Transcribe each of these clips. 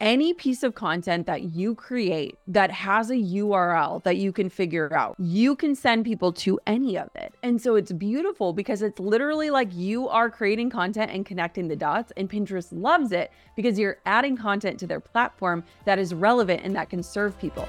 any piece of content that you create that has a URL that you can figure out, you can send people to any of it. And so it's beautiful because it's literally like you are creating content and connecting the dots. And Pinterest loves it because you're adding content to their platform that is relevant and that can serve people.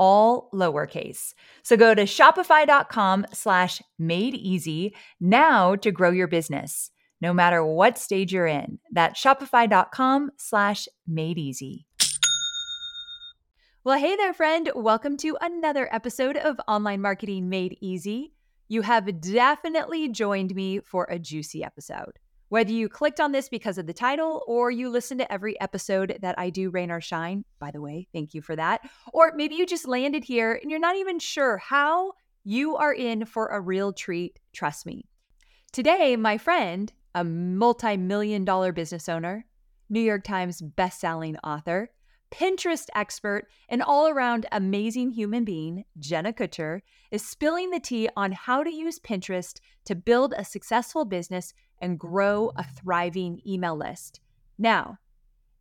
all lowercase. So go to shopify.com slash made easy now to grow your business, no matter what stage you're in. That's shopify.com slash made easy. Well, hey there, friend. Welcome to another episode of Online Marketing Made Easy. You have definitely joined me for a juicy episode. Whether you clicked on this because of the title or you listen to every episode that I do rain or shine, by the way, thank you for that. Or maybe you just landed here and you're not even sure how you are in for a real treat. Trust me. Today, my friend, a multi million dollar business owner, New York Times best-selling author, Pinterest expert, and all around amazing human being, Jenna Kutcher, is spilling the tea on how to use Pinterest to build a successful business and grow a thriving email list. Now,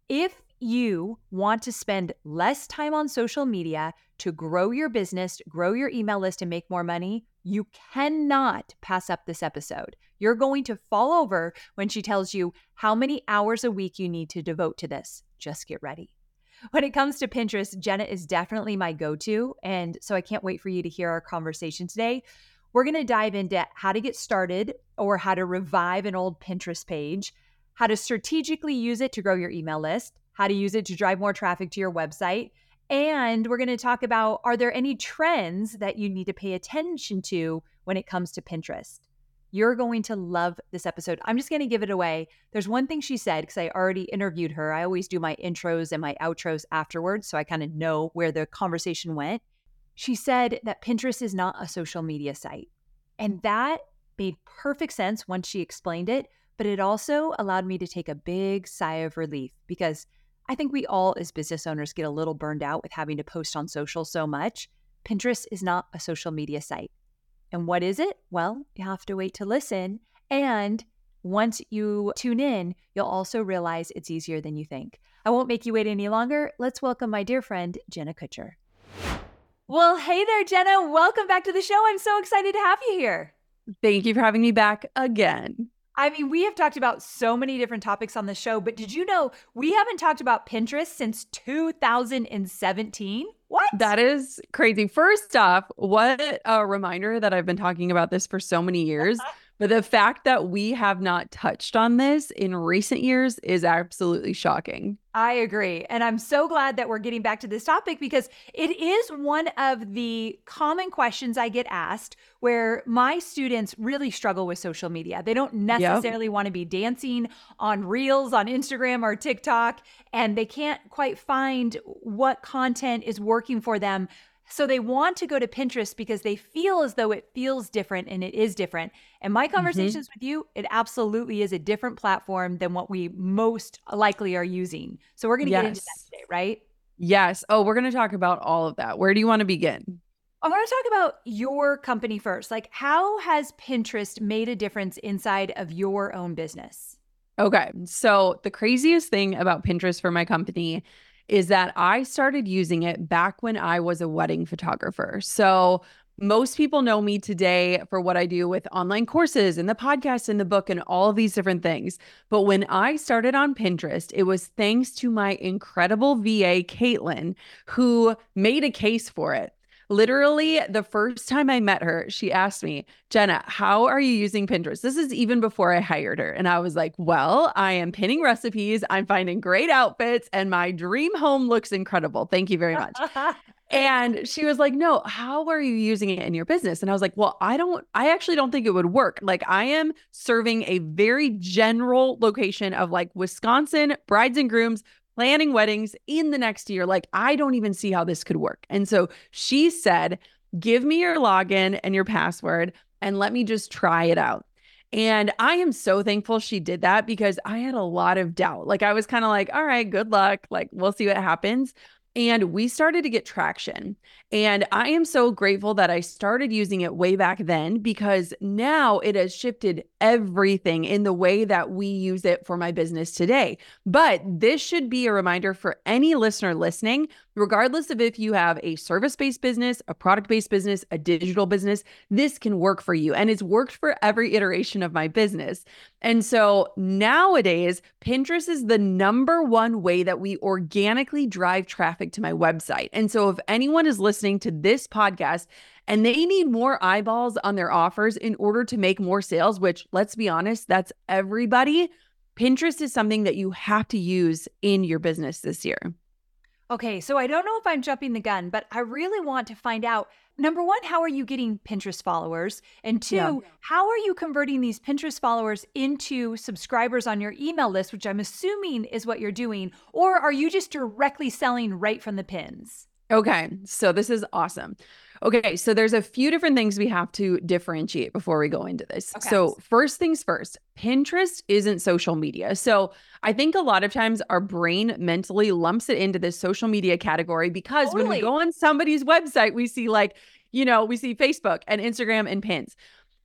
if you want to spend less time on social media to grow your business, grow your email list, and make more money, you cannot pass up this episode. You're going to fall over when she tells you how many hours a week you need to devote to this. Just get ready. When it comes to Pinterest, Jenna is definitely my go to. And so I can't wait for you to hear our conversation today. We're going to dive into how to get started or how to revive an old Pinterest page, how to strategically use it to grow your email list, how to use it to drive more traffic to your website. And we're going to talk about are there any trends that you need to pay attention to when it comes to Pinterest? You're going to love this episode. I'm just going to give it away. There's one thing she said because I already interviewed her. I always do my intros and my outros afterwards. So I kind of know where the conversation went. She said that Pinterest is not a social media site. And that made perfect sense once she explained it, but it also allowed me to take a big sigh of relief because I think we all, as business owners, get a little burned out with having to post on social so much. Pinterest is not a social media site. And what is it? Well, you have to wait to listen. And once you tune in, you'll also realize it's easier than you think. I won't make you wait any longer. Let's welcome my dear friend, Jenna Kutcher. Well, hey there, Jenna. Welcome back to the show. I'm so excited to have you here. Thank you for having me back again. I mean, we have talked about so many different topics on the show, but did you know we haven't talked about Pinterest since 2017? What? That is crazy. First off, what a reminder that I've been talking about this for so many years. But the fact that we have not touched on this in recent years is absolutely shocking. I agree. And I'm so glad that we're getting back to this topic because it is one of the common questions I get asked where my students really struggle with social media. They don't necessarily yep. want to be dancing on reels on Instagram or TikTok, and they can't quite find what content is working for them so they want to go to Pinterest because they feel as though it feels different and it is different. And my mm-hmm. conversations mm-hmm. with you, it absolutely is a different platform than what we most likely are using. So we're going to yes. get into that today, right? Yes. Oh, we're going to talk about all of that. Where do you want to begin? I want to talk about your company first. Like, how has Pinterest made a difference inside of your own business? Okay. So, the craziest thing about Pinterest for my company is that I started using it back when I was a wedding photographer. So most people know me today for what I do with online courses and the podcast and the book and all these different things. But when I started on Pinterest, it was thanks to my incredible VA, Caitlin, who made a case for it. Literally, the first time I met her, she asked me, Jenna, how are you using Pinterest? This is even before I hired her. And I was like, well, I am pinning recipes, I'm finding great outfits, and my dream home looks incredible. Thank you very much. and she was like, no, how are you using it in your business? And I was like, well, I don't, I actually don't think it would work. Like, I am serving a very general location of like Wisconsin brides and grooms planning weddings in the next year. Like, I don't even see how this could work. And so she said, Give me your login and your password and let me just try it out. And I am so thankful she did that because I had a lot of doubt. Like, I was kind of like, all right, good luck. Like, we'll see what happens. And we started to get traction. And I am so grateful that I started using it way back then because now it has shifted everything in the way that we use it for my business today. But this should be a reminder for any listener listening, regardless of if you have a service based business, a product based business, a digital business, this can work for you. And it's worked for every iteration of my business. And so nowadays, Pinterest is the number one way that we organically drive traffic to my website. And so if anyone is listening to this podcast and they need more eyeballs on their offers in order to make more sales, which let's be honest, that's everybody. Pinterest is something that you have to use in your business this year. Okay, so I don't know if I'm jumping the gun, but I really want to find out number one, how are you getting Pinterest followers? And two, yeah. how are you converting these Pinterest followers into subscribers on your email list, which I'm assuming is what you're doing? Or are you just directly selling right from the pins? Okay, so this is awesome. Okay, so there's a few different things we have to differentiate before we go into this. Okay. So, first things first, Pinterest isn't social media. So, I think a lot of times our brain mentally lumps it into this social media category because totally. when we go on somebody's website, we see like, you know, we see Facebook and Instagram and pins.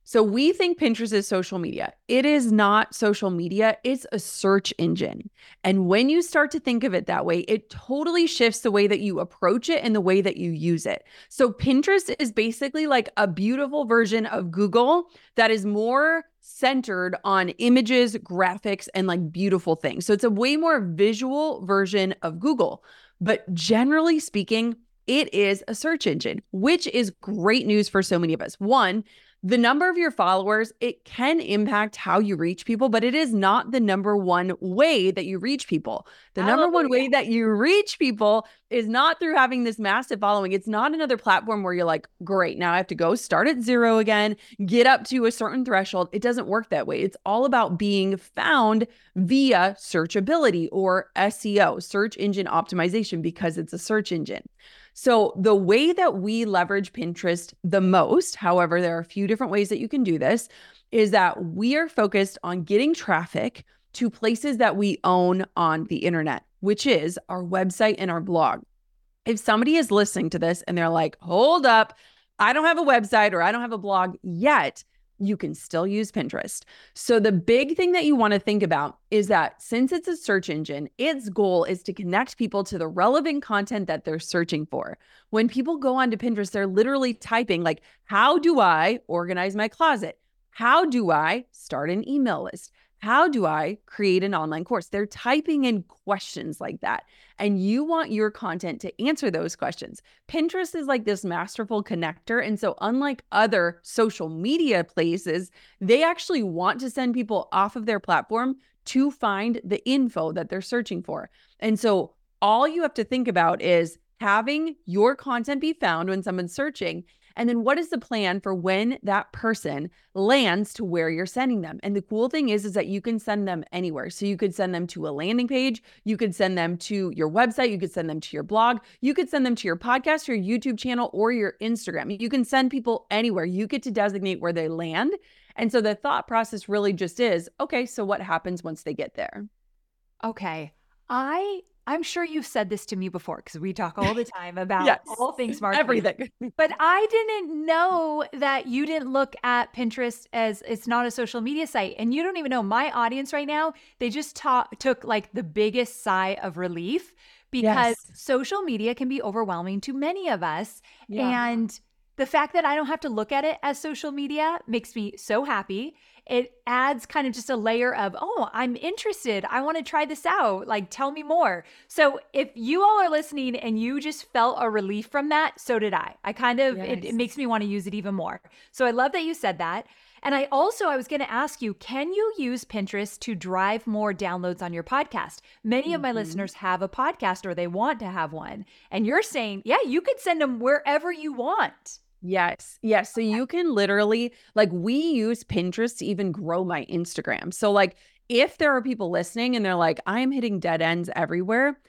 So we think Pinterest is social media. It is not social media, it's a search engine. And when you start to think of it that way, it totally shifts the way that you approach it and the way that you use it. So Pinterest is basically like a beautiful version of Google that is more centered on images, graphics, and like beautiful things. So it's a way more visual version of Google. But generally speaking, it is a search engine, which is great news for so many of us. One, the number of your followers, it can impact how you reach people, but it is not the number one way that you reach people. The number one way that you reach people is not through having this massive following. It's not another platform where you're like, great, now I have to go start at zero again, get up to a certain threshold. It doesn't work that way. It's all about being found via searchability or SEO, search engine optimization, because it's a search engine. So, the way that we leverage Pinterest the most, however, there are a few different ways that you can do this, is that we are focused on getting traffic to places that we own on the internet, which is our website and our blog. If somebody is listening to this and they're like, hold up, I don't have a website or I don't have a blog yet, you can still use Pinterest. So, the big thing that you want to think about is that since it's a search engine, its goal is to connect people to the relevant content that they're searching for. When people go onto Pinterest, they're literally typing, like, how do I organize my closet? How do I start an email list? How do I create an online course? They're typing in questions like that. And you want your content to answer those questions. Pinterest is like this masterful connector. And so, unlike other social media places, they actually want to send people off of their platform to find the info that they're searching for. And so, all you have to think about is having your content be found when someone's searching and then what is the plan for when that person lands to where you're sending them? And the cool thing is is that you can send them anywhere. So you could send them to a landing page, you could send them to your website, you could send them to your blog, you could send them to your podcast, your YouTube channel or your Instagram. You can send people anywhere. You get to designate where they land. And so the thought process really just is, okay, so what happens once they get there? Okay. I I'm sure you've said this to me before because we talk all the time about yes, all things marketing. Everything. but I didn't know that you didn't look at Pinterest as it's not a social media site. And you don't even know my audience right now, they just ta- took like the biggest sigh of relief because yes. social media can be overwhelming to many of us. Yeah. And the fact that I don't have to look at it as social media makes me so happy it adds kind of just a layer of, oh, I'm interested. I want to try this out. Like, tell me more. So, if you all are listening and you just felt a relief from that, so did I. I kind of, yes. it, it makes me want to use it even more. So, I love that you said that. And I also I was going to ask you, can you use Pinterest to drive more downloads on your podcast? Many mm-hmm. of my mm-hmm. listeners have a podcast or they want to have one. And you're saying, yeah, you could send them wherever you want. Yes. Yes. So you can literally, like, we use Pinterest to even grow my Instagram. So, like, if there are people listening and they're like, I'm hitting dead ends everywhere,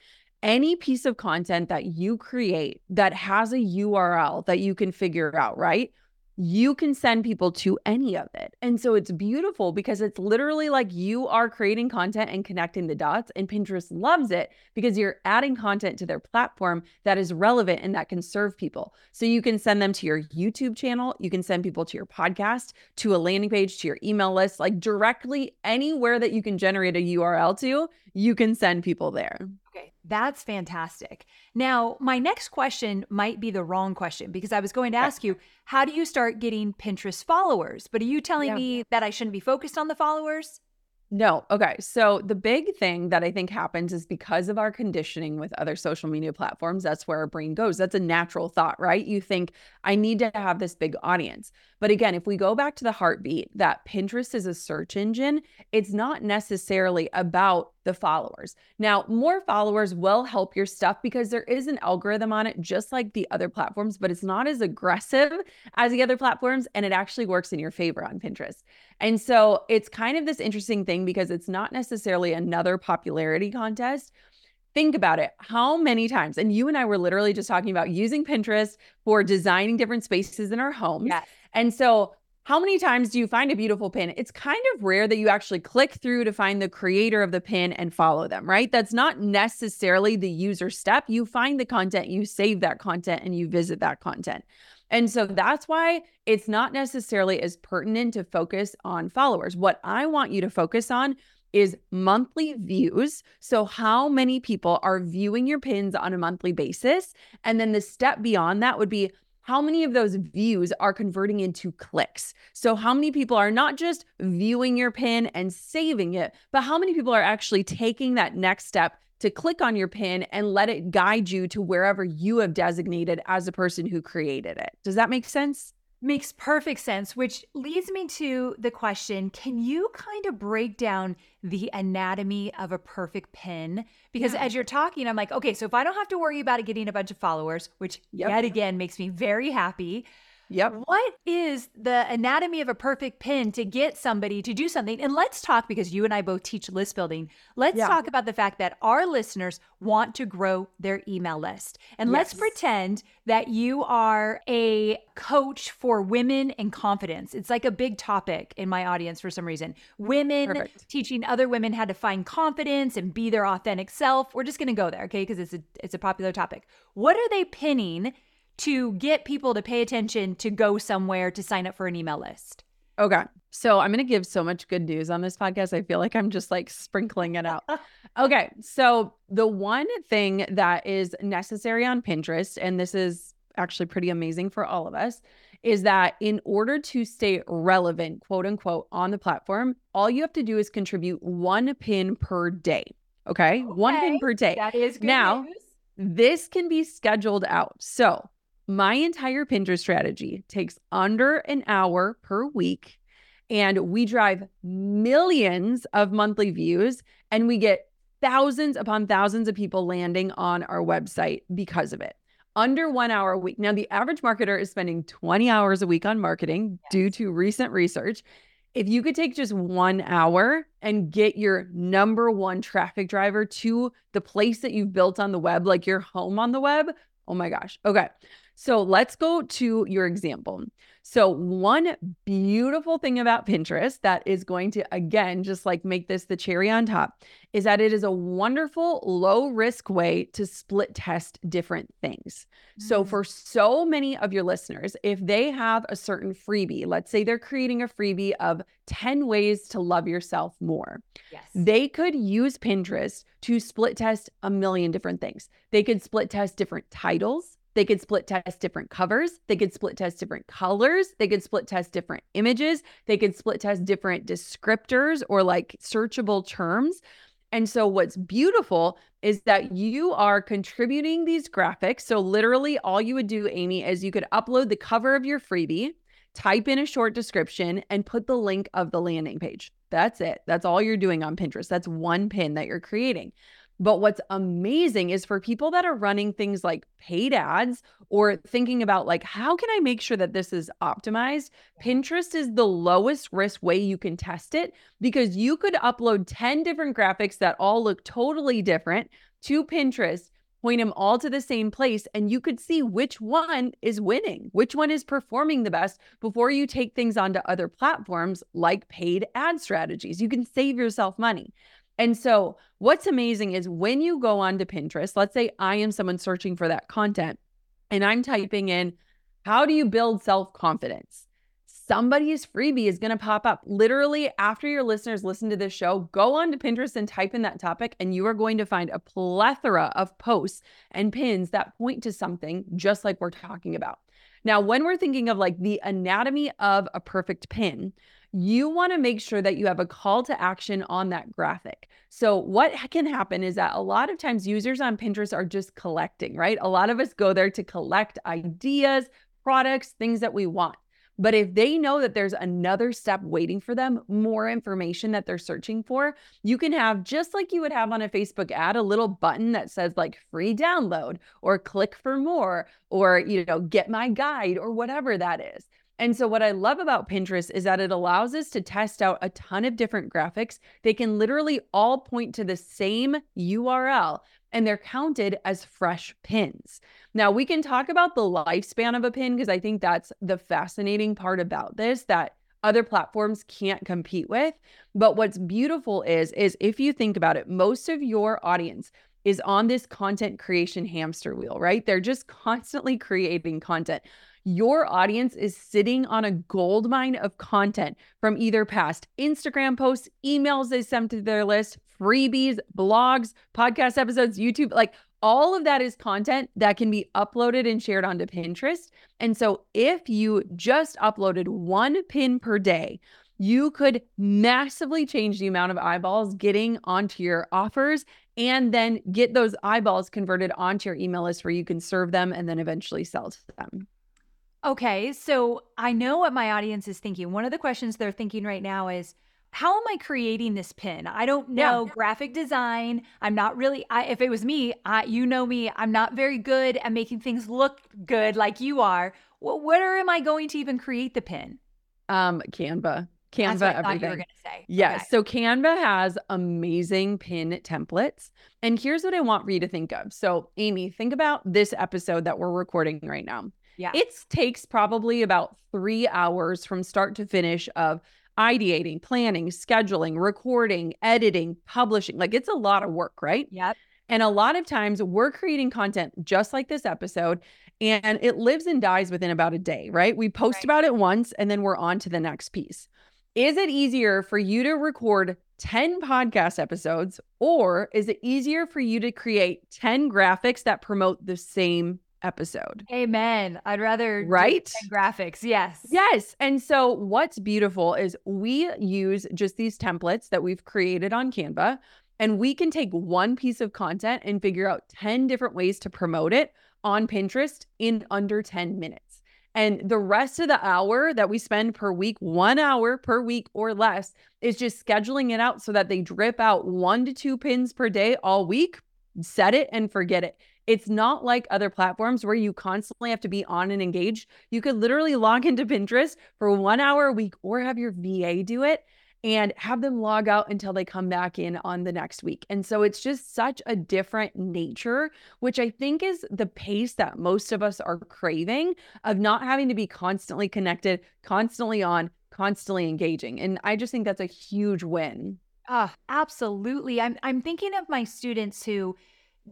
any piece of content that you create that has a URL that you can figure out, right? You can send people to any of it. And so it's beautiful because it's literally like you are creating content and connecting the dots. And Pinterest loves it because you're adding content to their platform that is relevant and that can serve people. So you can send them to your YouTube channel, you can send people to your podcast, to a landing page, to your email list, like directly anywhere that you can generate a URL to, you can send people there. Okay, that's fantastic. Now, my next question might be the wrong question because I was going to ask you, how do you start getting Pinterest followers? But are you telling yeah. me that I shouldn't be focused on the followers? No. Okay. So the big thing that I think happens is because of our conditioning with other social media platforms, that's where our brain goes. That's a natural thought, right? You think, I need to have this big audience. But again, if we go back to the heartbeat that Pinterest is a search engine, it's not necessarily about the followers. Now, more followers will help your stuff because there is an algorithm on it, just like the other platforms, but it's not as aggressive as the other platforms. And it actually works in your favor on Pinterest. And so it's kind of this interesting thing because it's not necessarily another popularity contest. Think about it. How many times, and you and I were literally just talking about using Pinterest for designing different spaces in our homes. Yes. And so how many times do you find a beautiful pin? It's kind of rare that you actually click through to find the creator of the pin and follow them, right? That's not necessarily the user step. You find the content, you save that content, and you visit that content. And so that's why it's not necessarily as pertinent to focus on followers. What I want you to focus on is monthly views. So, how many people are viewing your pins on a monthly basis? And then the step beyond that would be how many of those views are converting into clicks? So, how many people are not just viewing your pin and saving it, but how many people are actually taking that next step to click on your pin and let it guide you to wherever you have designated as the person who created it? Does that make sense? Makes perfect sense, which leads me to the question Can you kind of break down the anatomy of a perfect pin? Because yeah. as you're talking, I'm like, okay, so if I don't have to worry about it getting a bunch of followers, which yep. yet again makes me very happy, Yep. What is the anatomy of a perfect pin to get somebody to do something? And let's talk because you and I both teach list building. Let's yeah. talk about the fact that our listeners want to grow their email list. And yes. let's pretend that you are a coach for women and confidence. It's like a big topic in my audience for some reason. Women Perfect. teaching other women how to find confidence and be their authentic self. We're just going to go there, okay? Because it's a it's a popular topic. What are they pinning to get people to pay attention to go somewhere to sign up for an email list? Okay. So I'm going to give so much good news on this podcast. I feel like I'm just like sprinkling it out. okay. So the one thing that is necessary on Pinterest, and this is actually pretty amazing for all of us, is that in order to stay relevant, quote unquote, on the platform, all you have to do is contribute one pin per day. Okay. okay. One pin per day. That is now, news. this can be scheduled out. So, my entire Pinterest strategy takes under an hour per week, and we drive millions of monthly views, and we get thousands upon thousands of people landing on our website because of it under one hour a week. Now, the average marketer is spending 20 hours a week on marketing yes. due to recent research. If you could take just one hour and get your number one traffic driver to the place that you've built on the web, like your home on the web, oh my gosh. Okay. So let's go to your example. So, one beautiful thing about Pinterest that is going to, again, just like make this the cherry on top is that it is a wonderful low risk way to split test different things. Mm-hmm. So, mm. for so many of your listeners, if they have a certain freebie, let's say they're creating a freebie of 10 ways to love yourself more, yes. they could use Pinterest to split test a million different things. They could split test different titles. They could split test different covers. They could split test different colors. They could split test different images. They could split test different descriptors or like searchable terms. And so, what's beautiful is that you are contributing these graphics. So, literally, all you would do, Amy, is you could upload the cover of your freebie, type in a short description, and put the link of the landing page. That's it. That's all you're doing on Pinterest. That's one pin that you're creating. But what's amazing is for people that are running things like paid ads or thinking about like how can I make sure that this is optimized? Mm-hmm. Pinterest is the lowest risk way you can test it because you could upload 10 different graphics that all look totally different to Pinterest, point them all to the same place and you could see which one is winning, which one is performing the best before you take things onto other platforms like paid ad strategies. You can save yourself money. And so, what's amazing is when you go onto Pinterest, let's say I am someone searching for that content and I'm typing in, how do you build self confidence? Somebody's freebie is going to pop up literally after your listeners listen to this show. Go on to Pinterest and type in that topic, and you are going to find a plethora of posts and pins that point to something just like we're talking about. Now, when we're thinking of like the anatomy of a perfect pin, you want to make sure that you have a call to action on that graphic. So, what can happen is that a lot of times users on Pinterest are just collecting, right? A lot of us go there to collect ideas, products, things that we want. But if they know that there's another step waiting for them, more information that they're searching for, you can have just like you would have on a Facebook ad, a little button that says like free download or click for more or, you know, get my guide or whatever that is. And so, what I love about Pinterest is that it allows us to test out a ton of different graphics. They can literally all point to the same URL and they're counted as fresh pins. Now, we can talk about the lifespan of a pin because I think that's the fascinating part about this that other platforms can't compete with. But what's beautiful is is if you think about it, most of your audience is on this content creation hamster wheel, right? They're just constantly creating content your audience is sitting on a gold mine of content from either past Instagram posts, emails they sent to their list, freebies, blogs, podcast episodes, YouTube, like all of that is content that can be uploaded and shared onto Pinterest. And so if you just uploaded one pin per day, you could massively change the amount of eyeballs getting onto your offers and then get those eyeballs converted onto your email list where you can serve them and then eventually sell to them. Okay, so I know what my audience is thinking. One of the questions they're thinking right now is, how am I creating this pin? I don't know yeah. graphic design. I'm not really. I, if it was me, I, you know me. I'm not very good at making things look good like you are. Well, where am I going to even create the pin? Um, Canva. Canva, That's what everything. you were going to say. Yes. Okay. So Canva has amazing pin templates. And here's what I want for you to think of. So, Amy, think about this episode that we're recording right now. Yeah. It takes probably about three hours from start to finish of ideating, planning, scheduling, recording, editing, publishing. Like it's a lot of work, right? Yep. And a lot of times we're creating content just like this episode and it lives and dies within about a day, right? We post right. about it once and then we're on to the next piece. Is it easier for you to record 10 podcast episodes or is it easier for you to create 10 graphics that promote the same episode. Amen. I'd rather right graphics. Yes. Yes. And so what's beautiful is we use just these templates that we've created on Canva and we can take one piece of content and figure out 10 different ways to promote it on Pinterest in under 10 minutes. And the rest of the hour that we spend per week, one hour per week or less, is just scheduling it out so that they drip out one to two pins per day all week. Set it and forget it. It's not like other platforms where you constantly have to be on and engaged. You could literally log into Pinterest for one hour a week or have your VA do it and have them log out until they come back in on the next week. And so it's just such a different nature, which I think is the pace that most of us are craving of not having to be constantly connected, constantly on, constantly engaging. And I just think that's a huge win. Ah, absolutely. I'm I'm thinking of my students who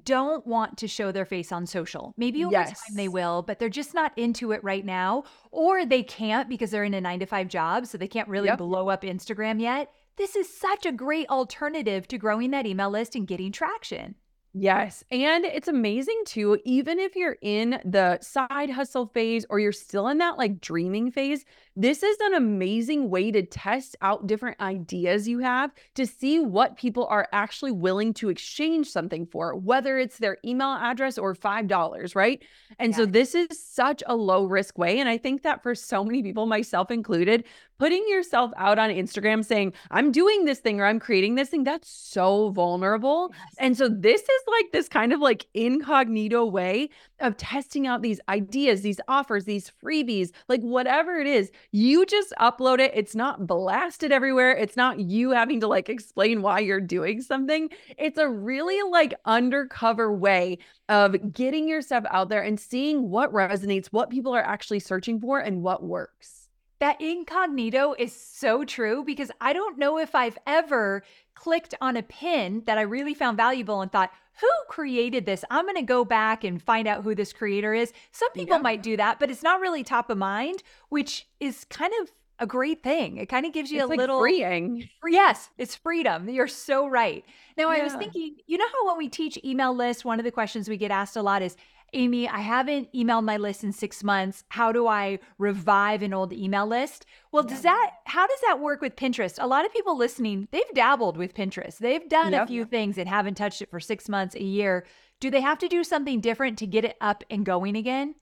don't want to show their face on social. Maybe over yes. time they will, but they're just not into it right now, or they can't because they're in a nine to five job, so they can't really yep. blow up Instagram yet. This is such a great alternative to growing that email list and getting traction. Yes. And it's amazing too, even if you're in the side hustle phase or you're still in that like dreaming phase, this is an amazing way to test out different ideas you have to see what people are actually willing to exchange something for, whether it's their email address or $5, right? And yeah. so this is such a low risk way. And I think that for so many people, myself included, putting yourself out on Instagram saying, I'm doing this thing or I'm creating this thing, that's so vulnerable. Yes. And so this is like this kind of like incognito way of testing out these ideas, these offers, these freebies, like whatever it is you just upload it. It's not blasted everywhere. It's not you having to like explain why you're doing something. It's a really like undercover way of getting your stuff out there and seeing what resonates, what people are actually searching for, and what works. That incognito is so true because I don't know if I've ever clicked on a pin that I really found valuable and thought, who created this? I'm going to go back and find out who this creator is. Some people yeah. might do that, but it's not really top of mind, which is kind of a great thing. It kind of gives you it's a like little freeing. Yes, it's freedom. You're so right. Now, yeah. I was thinking, you know how when we teach email lists, one of the questions we get asked a lot is, Amy, I haven't emailed my list in six months. How do I revive an old email list? Well, does that, how does that work with Pinterest? A lot of people listening, they've dabbled with Pinterest. They've done yep. a few things and haven't touched it for six months, a year. Do they have to do something different to get it up and going again?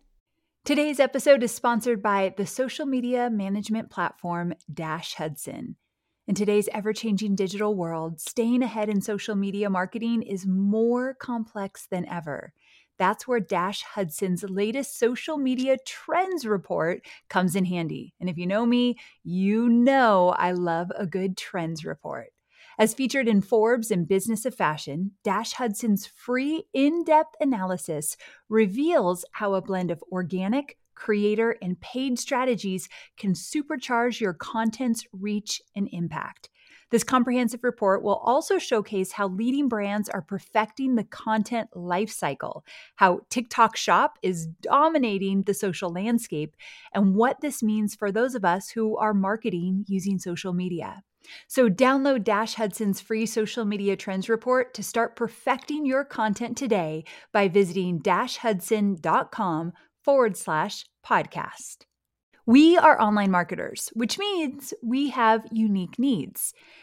Today's episode is sponsored by the social media management platform Dash Hudson. In today's ever changing digital world, staying ahead in social media marketing is more complex than ever. That's where Dash Hudson's latest social media trends report comes in handy. And if you know me, you know I love a good trends report. As featured in Forbes and Business of Fashion, Dash Hudson's free in depth analysis reveals how a blend of organic, creator, and paid strategies can supercharge your content's reach and impact. This comprehensive report will also showcase how leading brands are perfecting the content lifecycle, how TikTok Shop is dominating the social landscape, and what this means for those of us who are marketing using social media. So, download Dash Hudson's free social media trends report to start perfecting your content today by visiting dashhudson.com forward slash podcast. We are online marketers, which means we have unique needs.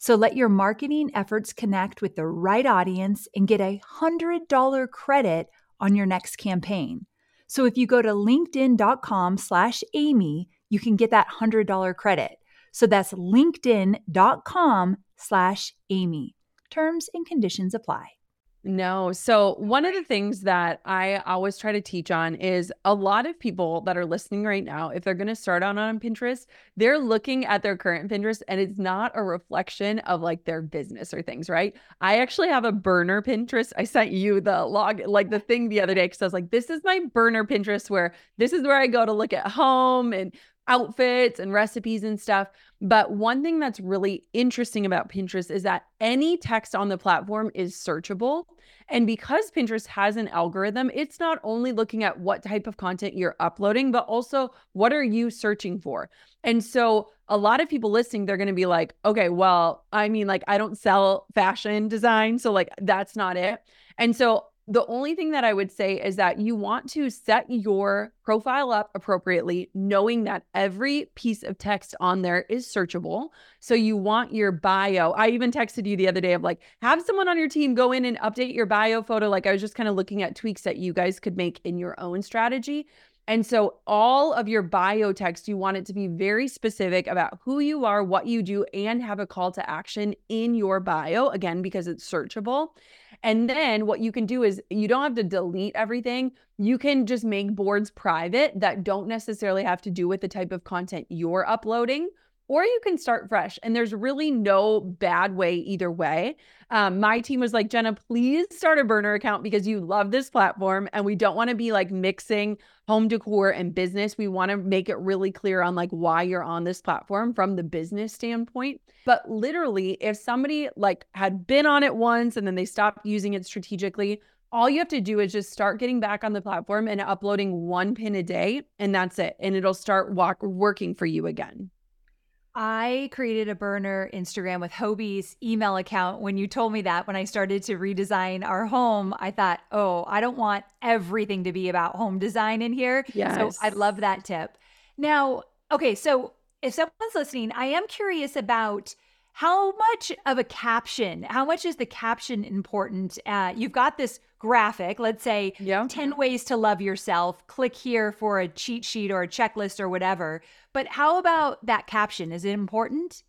So let your marketing efforts connect with the right audience and get a $100 credit on your next campaign. So if you go to linkedin.com slash Amy, you can get that $100 credit. So that's linkedin.com slash Amy. Terms and conditions apply. No. So, one of the things that I always try to teach on is a lot of people that are listening right now, if they're going to start out on Pinterest, they're looking at their current Pinterest and it's not a reflection of like their business or things, right? I actually have a burner Pinterest. I sent you the log, like the thing the other day, because I was like, this is my burner Pinterest where this is where I go to look at home and outfits and recipes and stuff. But one thing that's really interesting about Pinterest is that any text on the platform is searchable. And because Pinterest has an algorithm, it's not only looking at what type of content you're uploading, but also what are you searching for. And so a lot of people listening, they're going to be like, okay, well, I mean, like, I don't sell fashion design. So, like, that's not it. And so the only thing that I would say is that you want to set your profile up appropriately, knowing that every piece of text on there is searchable. So you want your bio. I even texted you the other day of like, have someone on your team go in and update your bio photo. Like I was just kind of looking at tweaks that you guys could make in your own strategy. And so, all of your bio text, you want it to be very specific about who you are, what you do, and have a call to action in your bio, again, because it's searchable. And then what you can do is you don't have to delete everything. You can just make boards private that don't necessarily have to do with the type of content you're uploading or you can start fresh. And there's really no bad way either way. Um, my team was like, Jenna, please start a burner account because you love this platform and we don't want to be like mixing home decor and business. We want to make it really clear on like why you're on this platform from the business standpoint. But literally, if somebody like had been on it once and then they stopped using it strategically, all you have to do is just start getting back on the platform and uploading one pin a day, and that's it. And it'll start walk, working for you again. I created a burner Instagram with Hobie's email account. When you told me that, when I started to redesign our home, I thought, oh, I don't want everything to be about home design in here. Yes. So I love that tip. Now, okay, so if someone's listening, I am curious about how much of a caption, how much is the caption important? Uh, you've got this graphic, let's say yeah. 10 ways to love yourself. Click here for a cheat sheet or a checklist or whatever. But how about that caption? Is it important?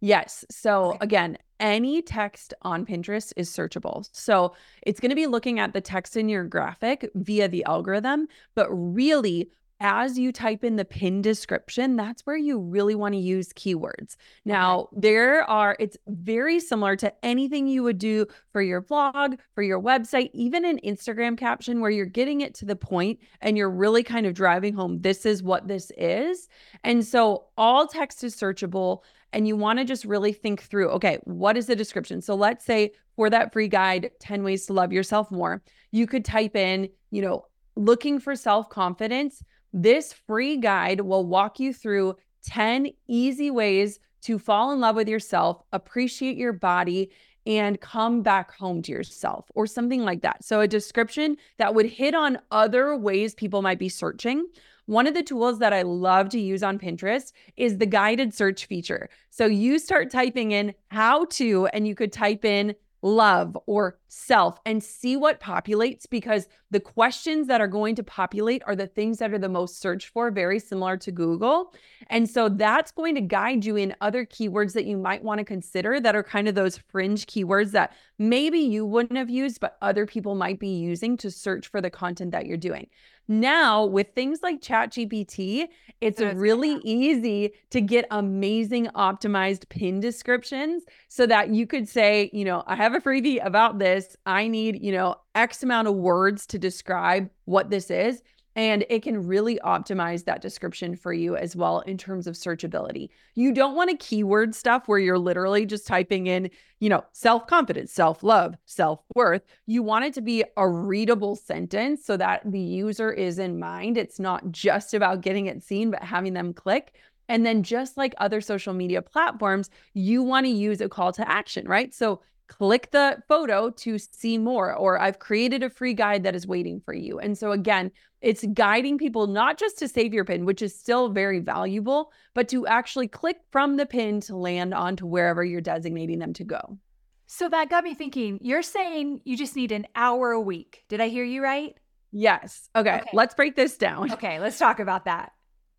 Yes. So again, any text on Pinterest is searchable. So it's going to be looking at the text in your graphic via the algorithm, but really as you type in the pin description, that's where you really want to use keywords. Now, there are, it's very similar to anything you would do for your blog, for your website, even an Instagram caption where you're getting it to the point and you're really kind of driving home this is what this is. And so all text is searchable and you want to just really think through okay, what is the description? So let's say for that free guide, 10 ways to love yourself more, you could type in, you know, looking for self confidence this free guide will walk you through 10 easy ways to fall in love with yourself, appreciate your body, and come back home to yourself, or something like that. So, a description that would hit on other ways people might be searching. One of the tools that I love to use on Pinterest is the guided search feature. So, you start typing in how to, and you could type in love or self and see what populates because the questions that are going to populate are the things that are the most searched for, very similar to Google. And so that's going to guide you in other keywords that you might want to consider that are kind of those fringe keywords that maybe you wouldn't have used, but other people might be using to search for the content that you're doing. Now, with things like ChatGPT, it's oh, really easy to get amazing optimized pin descriptions so that you could say, you know, I have a freebie about this. I need, you know, X amount of words to describe what this is. And it can really optimize that description for you as well in terms of searchability. You don't want a keyword stuff where you're literally just typing in, you know, self confidence, self love, self worth. You want it to be a readable sentence so that the user is in mind. It's not just about getting it seen, but having them click. And then, just like other social media platforms, you want to use a call to action, right? So click the photo to see more, or I've created a free guide that is waiting for you. And so, again, it's guiding people not just to save your pin, which is still very valuable, but to actually click from the pin to land onto wherever you're designating them to go. So that got me thinking. You're saying you just need an hour a week. Did I hear you right? Yes. Okay, okay. let's break this down. Okay, let's talk about that.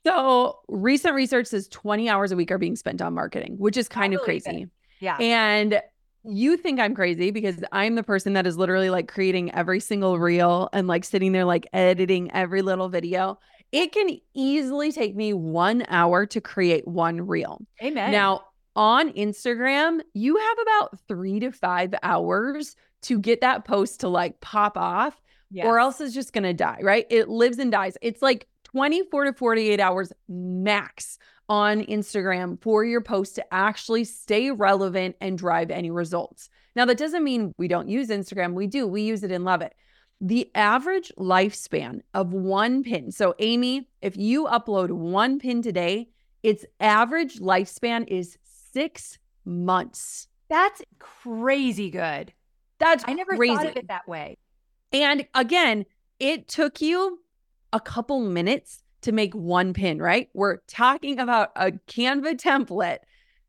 So, recent research says 20 hours a week are being spent on marketing, which is kind of crazy. It. Yeah. And you think I'm crazy because I'm the person that is literally like creating every single reel and like sitting there like editing every little video. It can easily take me one hour to create one reel. Amen. Now, on Instagram, you have about three to five hours to get that post to like pop off, yes. or else it's just going to die, right? It lives and dies. It's like 24 to 48 hours max on Instagram for your post to actually stay relevant and drive any results. Now, that doesn't mean we don't use Instagram. We do, we use it and love it. The average lifespan of one pin. So, Amy, if you upload one pin today, its average lifespan is six months. That's crazy good. That's I never crazy. thought of it that way. And again, it took you a couple minutes to make one pin, right? We're talking about a Canva template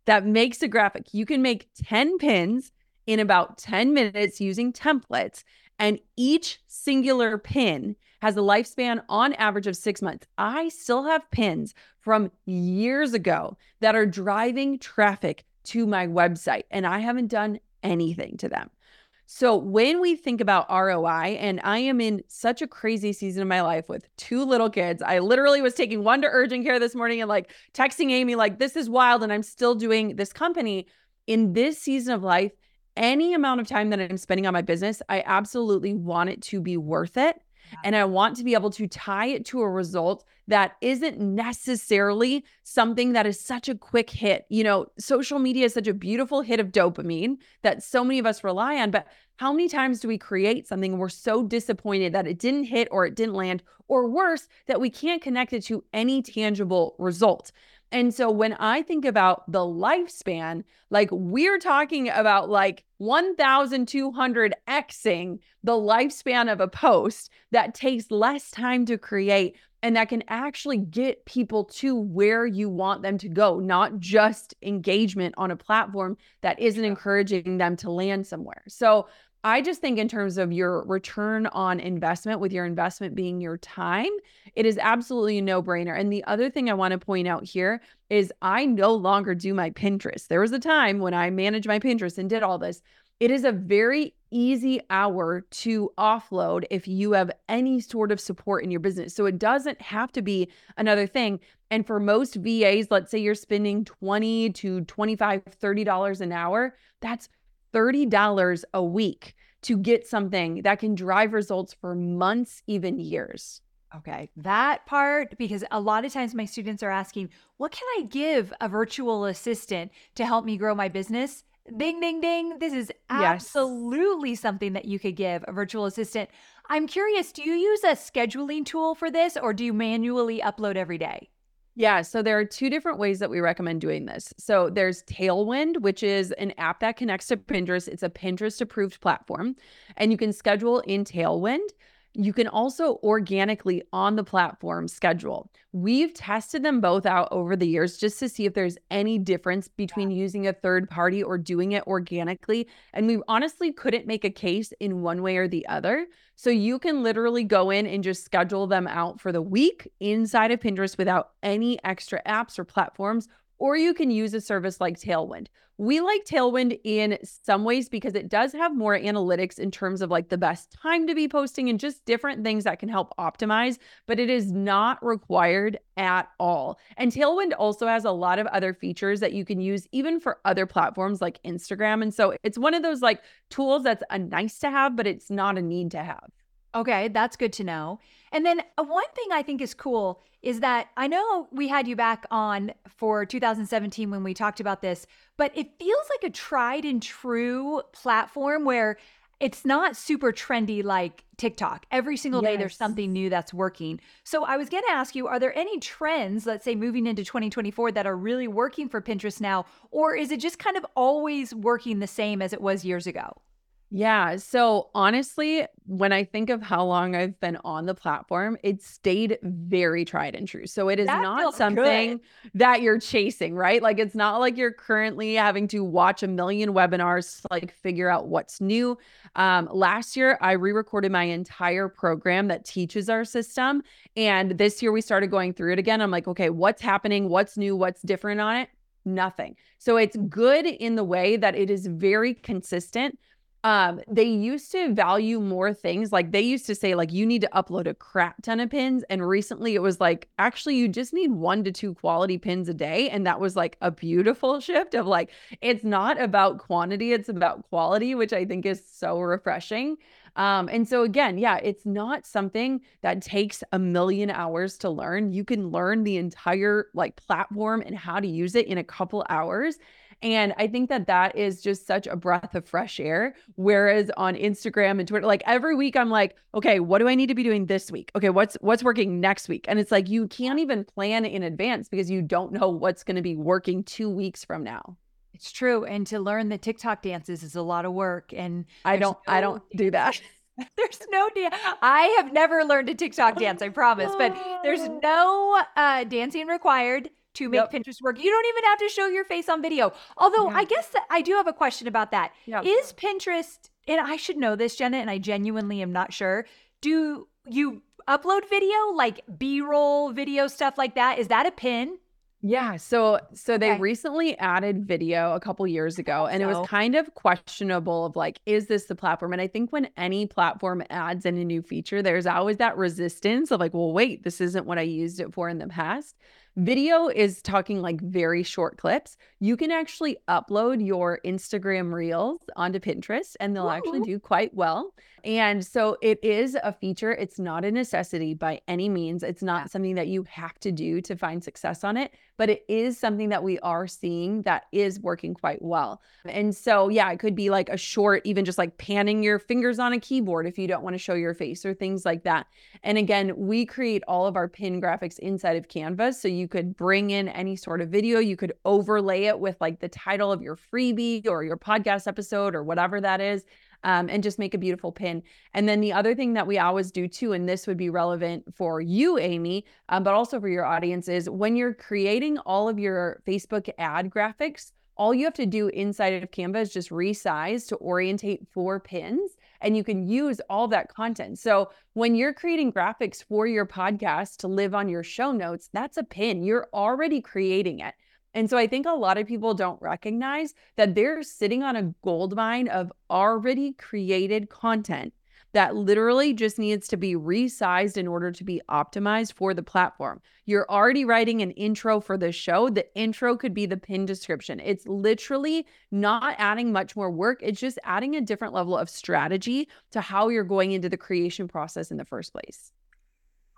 that makes a graphic. You can make 10 pins in about 10 minutes using templates, and each singular pin has a lifespan on average of six months. I still have pins from years ago that are driving traffic to my website, and I haven't done anything to them. So when we think about ROI, and I am in such a crazy season of my life with two little kids, I literally was taking one to urgent care this morning and like texting Amy, like, this is wild. And I'm still doing this company in this season of life. Any amount of time that I'm spending on my business, I absolutely want it to be worth it. And I want to be able to tie it to a result that isn't necessarily something that is such a quick hit. You know, social media is such a beautiful hit of dopamine that so many of us rely on. But how many times do we create something and we're so disappointed that it didn't hit or it didn't land, or worse, that we can't connect it to any tangible result? And so when I think about the lifespan, like we're talking about like 1,200 Xing the lifespan of a post that takes less time to create and that can actually get people to where you want them to go, not just engagement on a platform that isn't encouraging them to land somewhere. So I just think, in terms of your return on investment, with your investment being your time, it is absolutely a no brainer. And the other thing I want to point out here is I no longer do my Pinterest. There was a time when I managed my Pinterest and did all this. It is a very easy hour to offload if you have any sort of support in your business. So it doesn't have to be another thing. And for most VAs, let's say you're spending 20 to 25, 30 dollars an hour, that's $30 a week to get something that can drive results for months, even years. Okay, that part, because a lot of times my students are asking, what can I give a virtual assistant to help me grow my business? Ding, ding, ding. This is absolutely yes. something that you could give a virtual assistant. I'm curious, do you use a scheduling tool for this or do you manually upload every day? Yeah, so there are two different ways that we recommend doing this. So there's Tailwind, which is an app that connects to Pinterest. It's a Pinterest approved platform, and you can schedule in Tailwind. You can also organically on the platform schedule. We've tested them both out over the years just to see if there's any difference between using a third party or doing it organically. And we honestly couldn't make a case in one way or the other. So you can literally go in and just schedule them out for the week inside of Pinterest without any extra apps or platforms or you can use a service like Tailwind. We like Tailwind in some ways because it does have more analytics in terms of like the best time to be posting and just different things that can help optimize, but it is not required at all. And Tailwind also has a lot of other features that you can use even for other platforms like Instagram. And so it's one of those like tools that's a nice to have, but it's not a need to have. Okay, that's good to know. And then uh, one thing I think is cool is that I know we had you back on for 2017 when we talked about this, but it feels like a tried and true platform where it's not super trendy like TikTok. Every single day there's something new that's working. So I was going to ask you are there any trends, let's say moving into 2024 that are really working for Pinterest now or is it just kind of always working the same as it was years ago? Yeah. So honestly, when I think of how long I've been on the platform, it stayed very tried and true. So it is that not something good. that you're chasing, right? Like it's not like you're currently having to watch a million webinars to like figure out what's new. Um, last year, I re-recorded my entire program that teaches our system. And this year we started going through it again. I'm like, okay, what's happening? What's new? What's different on it? Nothing. So it's good in the way that it is very consistent. Um, they used to value more things. Like they used to say, like, you need to upload a crap ton of pins. And recently it was like, actually, you just need one to two quality pins a day. And that was like a beautiful shift of like, it's not about quantity, it's about quality, which I think is so refreshing. Um, and so again, yeah, it's not something that takes a million hours to learn. You can learn the entire like platform and how to use it in a couple hours. And I think that that is just such a breath of fresh air. Whereas on Instagram and Twitter, like every week, I'm like, okay, what do I need to be doing this week? Okay, what's what's working next week? And it's like you can't even plan in advance because you don't know what's going to be working two weeks from now. It's true. And to learn the TikTok dances is a lot of work. And I don't no I don't do that. There's no dance. I have never learned a TikTok dance, I promise, but there's no uh, dancing required to make yep. Pinterest work. You don't even have to show your face on video. Although yeah. I guess I do have a question about that. Yep. Is Pinterest, and I should know this, Jenna, and I genuinely am not sure. Do you upload video, like B roll video, stuff like that? Is that a pin? Yeah, so so they recently added video a couple years ago and it was kind of questionable of like is this the platform? And I think when any platform adds in a new feature there's always that resistance of like well wait, this isn't what I used it for in the past. Video is talking like very short clips. You can actually upload your Instagram reels onto Pinterest and they'll actually do quite well. And so it is a feature. It's not a necessity by any means. It's not something that you have to do to find success on it, but it is something that we are seeing that is working quite well. And so, yeah, it could be like a short, even just like panning your fingers on a keyboard if you don't want to show your face or things like that. And again, we create all of our pin graphics inside of Canva. So you could bring in any sort of video, you could overlay it with like the title of your freebie or your podcast episode or whatever that is um, and just make a beautiful pin. And then the other thing that we always do too, and this would be relevant for you, Amy, um, but also for your audience, is when you're creating all of your Facebook ad graphics, all you have to do inside of Canva is just resize to orientate four pins and you can use all that content. So when you're creating graphics for your podcast to live on your show notes, that's a pin. You're already creating it. And so I think a lot of people don't recognize that they're sitting on a gold mine of already created content that literally just needs to be resized in order to be optimized for the platform. You're already writing an intro for the show. The intro could be the pin description. It's literally not adding much more work. It's just adding a different level of strategy to how you're going into the creation process in the first place.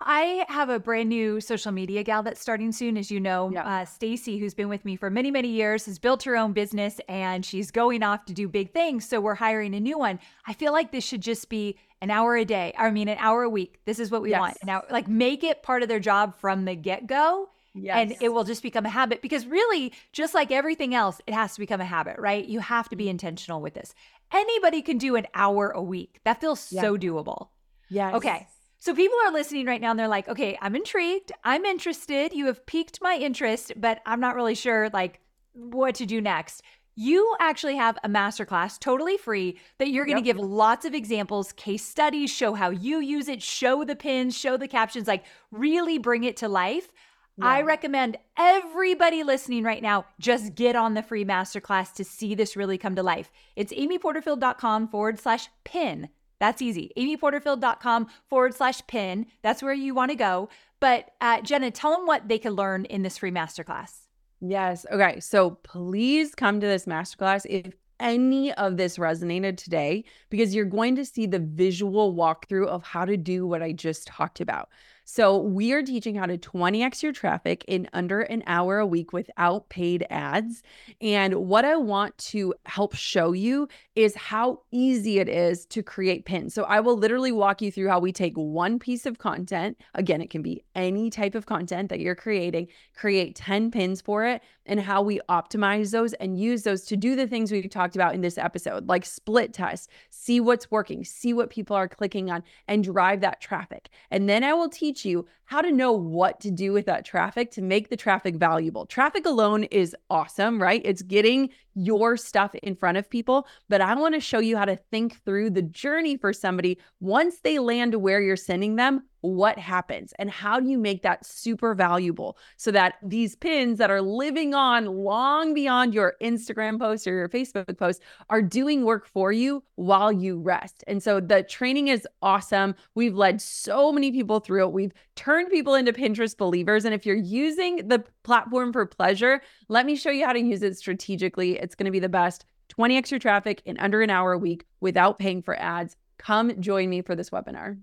I have a brand new social media gal that's starting soon. As you know, yeah. uh, Stacy, who's been with me for many, many years, has built her own business and she's going off to do big things. So we're hiring a new one. I feel like this should just be an hour a day. I mean, an hour a week. This is what we yes. want. Now, like make it part of their job from the get go. Yes. And it will just become a habit because really, just like everything else, it has to become a habit, right? You have to be mm-hmm. intentional with this. Anybody can do an hour a week. That feels yeah. so doable. Yes. Okay. So people are listening right now and they're like, okay, I'm intrigued. I'm interested. You have piqued my interest, but I'm not really sure like what to do next. You actually have a masterclass totally free that you're going to yep. give lots of examples, case studies, show how you use it, show the pins, show the captions, like really bring it to life. Yeah. I recommend everybody listening right now just get on the free masterclass to see this really come to life. It's amyporterfield.com forward slash pin. That's easy. amyporterfield.com forward slash pin. That's where you want to go. But uh, Jenna, tell them what they can learn in this free masterclass. Yes. Okay. So please come to this masterclass if any of this resonated today, because you're going to see the visual walkthrough of how to do what I just talked about. So, we are teaching how to 20x your traffic in under an hour a week without paid ads. And what I want to help show you is how easy it is to create pins. So, I will literally walk you through how we take one piece of content. Again, it can be any type of content that you're creating, create 10 pins for it, and how we optimize those and use those to do the things we've talked about in this episode, like split test, see what's working, see what people are clicking on, and drive that traffic. And then I will teach teach you how to know what to do with that traffic to make the traffic valuable. Traffic alone is awesome, right? It's getting your stuff in front of people, but I want to show you how to think through the journey for somebody once they land where you're sending them what happens and how do you make that super valuable so that these pins that are living on long beyond your Instagram post or your Facebook post are doing work for you while you rest. And so the training is awesome. We've led so many people through it. We've turned people into Pinterest believers. And if you're using the platform for pleasure, let me show you how to use it strategically. It's going to be the best. 20 extra traffic in under an hour a week without paying for ads. Come join me for this webinar.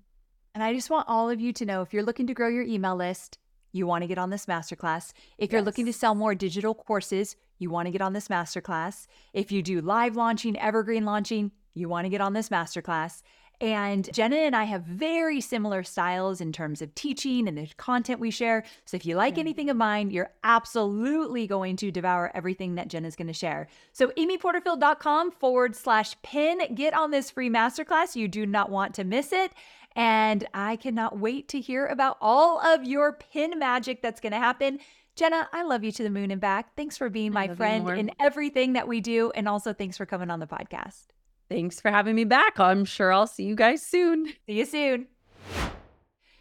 And I just want all of you to know if you're looking to grow your email list, you want to get on this masterclass. If you're looking to sell more digital courses, you want to get on this masterclass. If you do live launching, evergreen launching, you want to get on this masterclass. And Jenna and I have very similar styles in terms of teaching and the content we share. So if you like anything of mine, you're absolutely going to devour everything that Jenna's going to share. So amyporterfield.com forward slash pin. Get on this free masterclass. You do not want to miss it. And I cannot wait to hear about all of your pin magic that's going to happen. Jenna, I love you to the moon and back. Thanks for being my friend in everything that we do. And also, thanks for coming on the podcast. Thanks for having me back. I'm sure I'll see you guys soon. See you soon.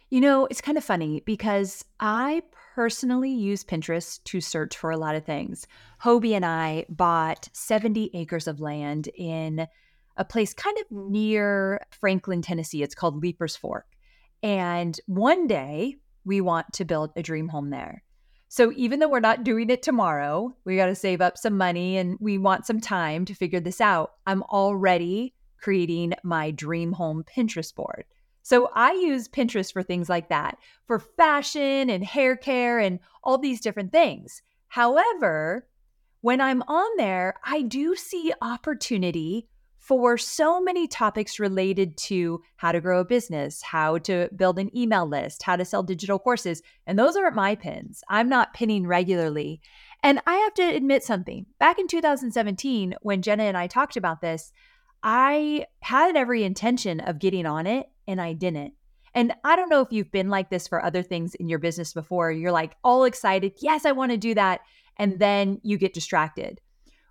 You know, it's kind of funny because I personally use Pinterest to search for a lot of things. Hobie and I bought 70 acres of land in a place kind of near Franklin, Tennessee. It's called Leiper's Fork. And one day we want to build a dream home there. So even though we're not doing it tomorrow, we got to save up some money and we want some time to figure this out. I'm already creating my dream home Pinterest board. So I use Pinterest for things like that, for fashion and hair care and all these different things. However, when I'm on there, I do see opportunity for so many topics related to how to grow a business, how to build an email list, how to sell digital courses. And those aren't my pins. I'm not pinning regularly. And I have to admit something. Back in 2017, when Jenna and I talked about this, I had every intention of getting on it and I didn't. And I don't know if you've been like this for other things in your business before. You're like all excited, yes, I want to do that. And then you get distracted.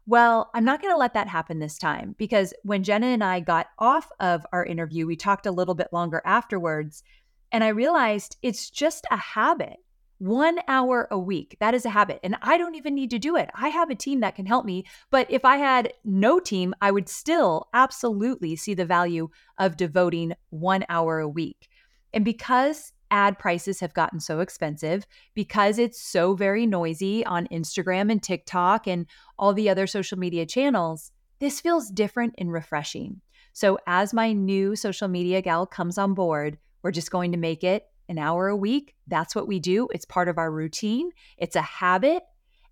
Well, I'm not going to let that happen this time because when Jenna and I got off of our interview, we talked a little bit longer afterwards, and I realized it's just a habit. One hour a week, that is a habit. And I don't even need to do it. I have a team that can help me. But if I had no team, I would still absolutely see the value of devoting one hour a week. And because ad prices have gotten so expensive because it's so very noisy on Instagram and TikTok and all the other social media channels. This feels different and refreshing. So, as my new social media gal comes on board, we're just going to make it an hour a week. That's what we do. It's part of our routine, it's a habit.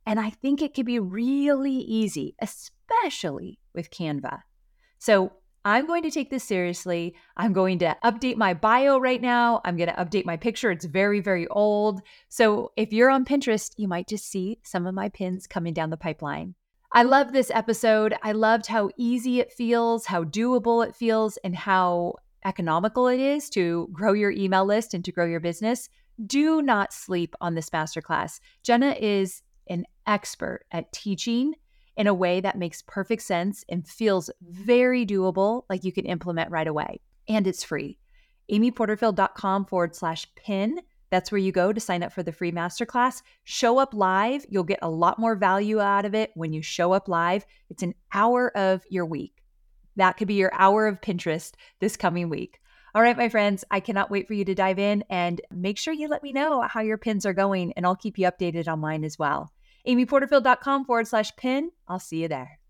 And I think it can be really easy, especially with Canva. So, I'm going to take this seriously. I'm going to update my bio right now. I'm going to update my picture. It's very, very old. So if you're on Pinterest, you might just see some of my pins coming down the pipeline. I love this episode. I loved how easy it feels, how doable it feels, and how economical it is to grow your email list and to grow your business. Do not sleep on this masterclass. Jenna is an expert at teaching in a way that makes perfect sense and feels very doable, like you can implement right away. And it's free. amyporterfield.com forward slash pin. That's where you go to sign up for the free masterclass. Show up live. You'll get a lot more value out of it when you show up live. It's an hour of your week. That could be your hour of Pinterest this coming week. All right, my friends, I cannot wait for you to dive in and make sure you let me know how your pins are going, and I'll keep you updated on mine as well amyporterfield.com forward slash pin. I'll see you there.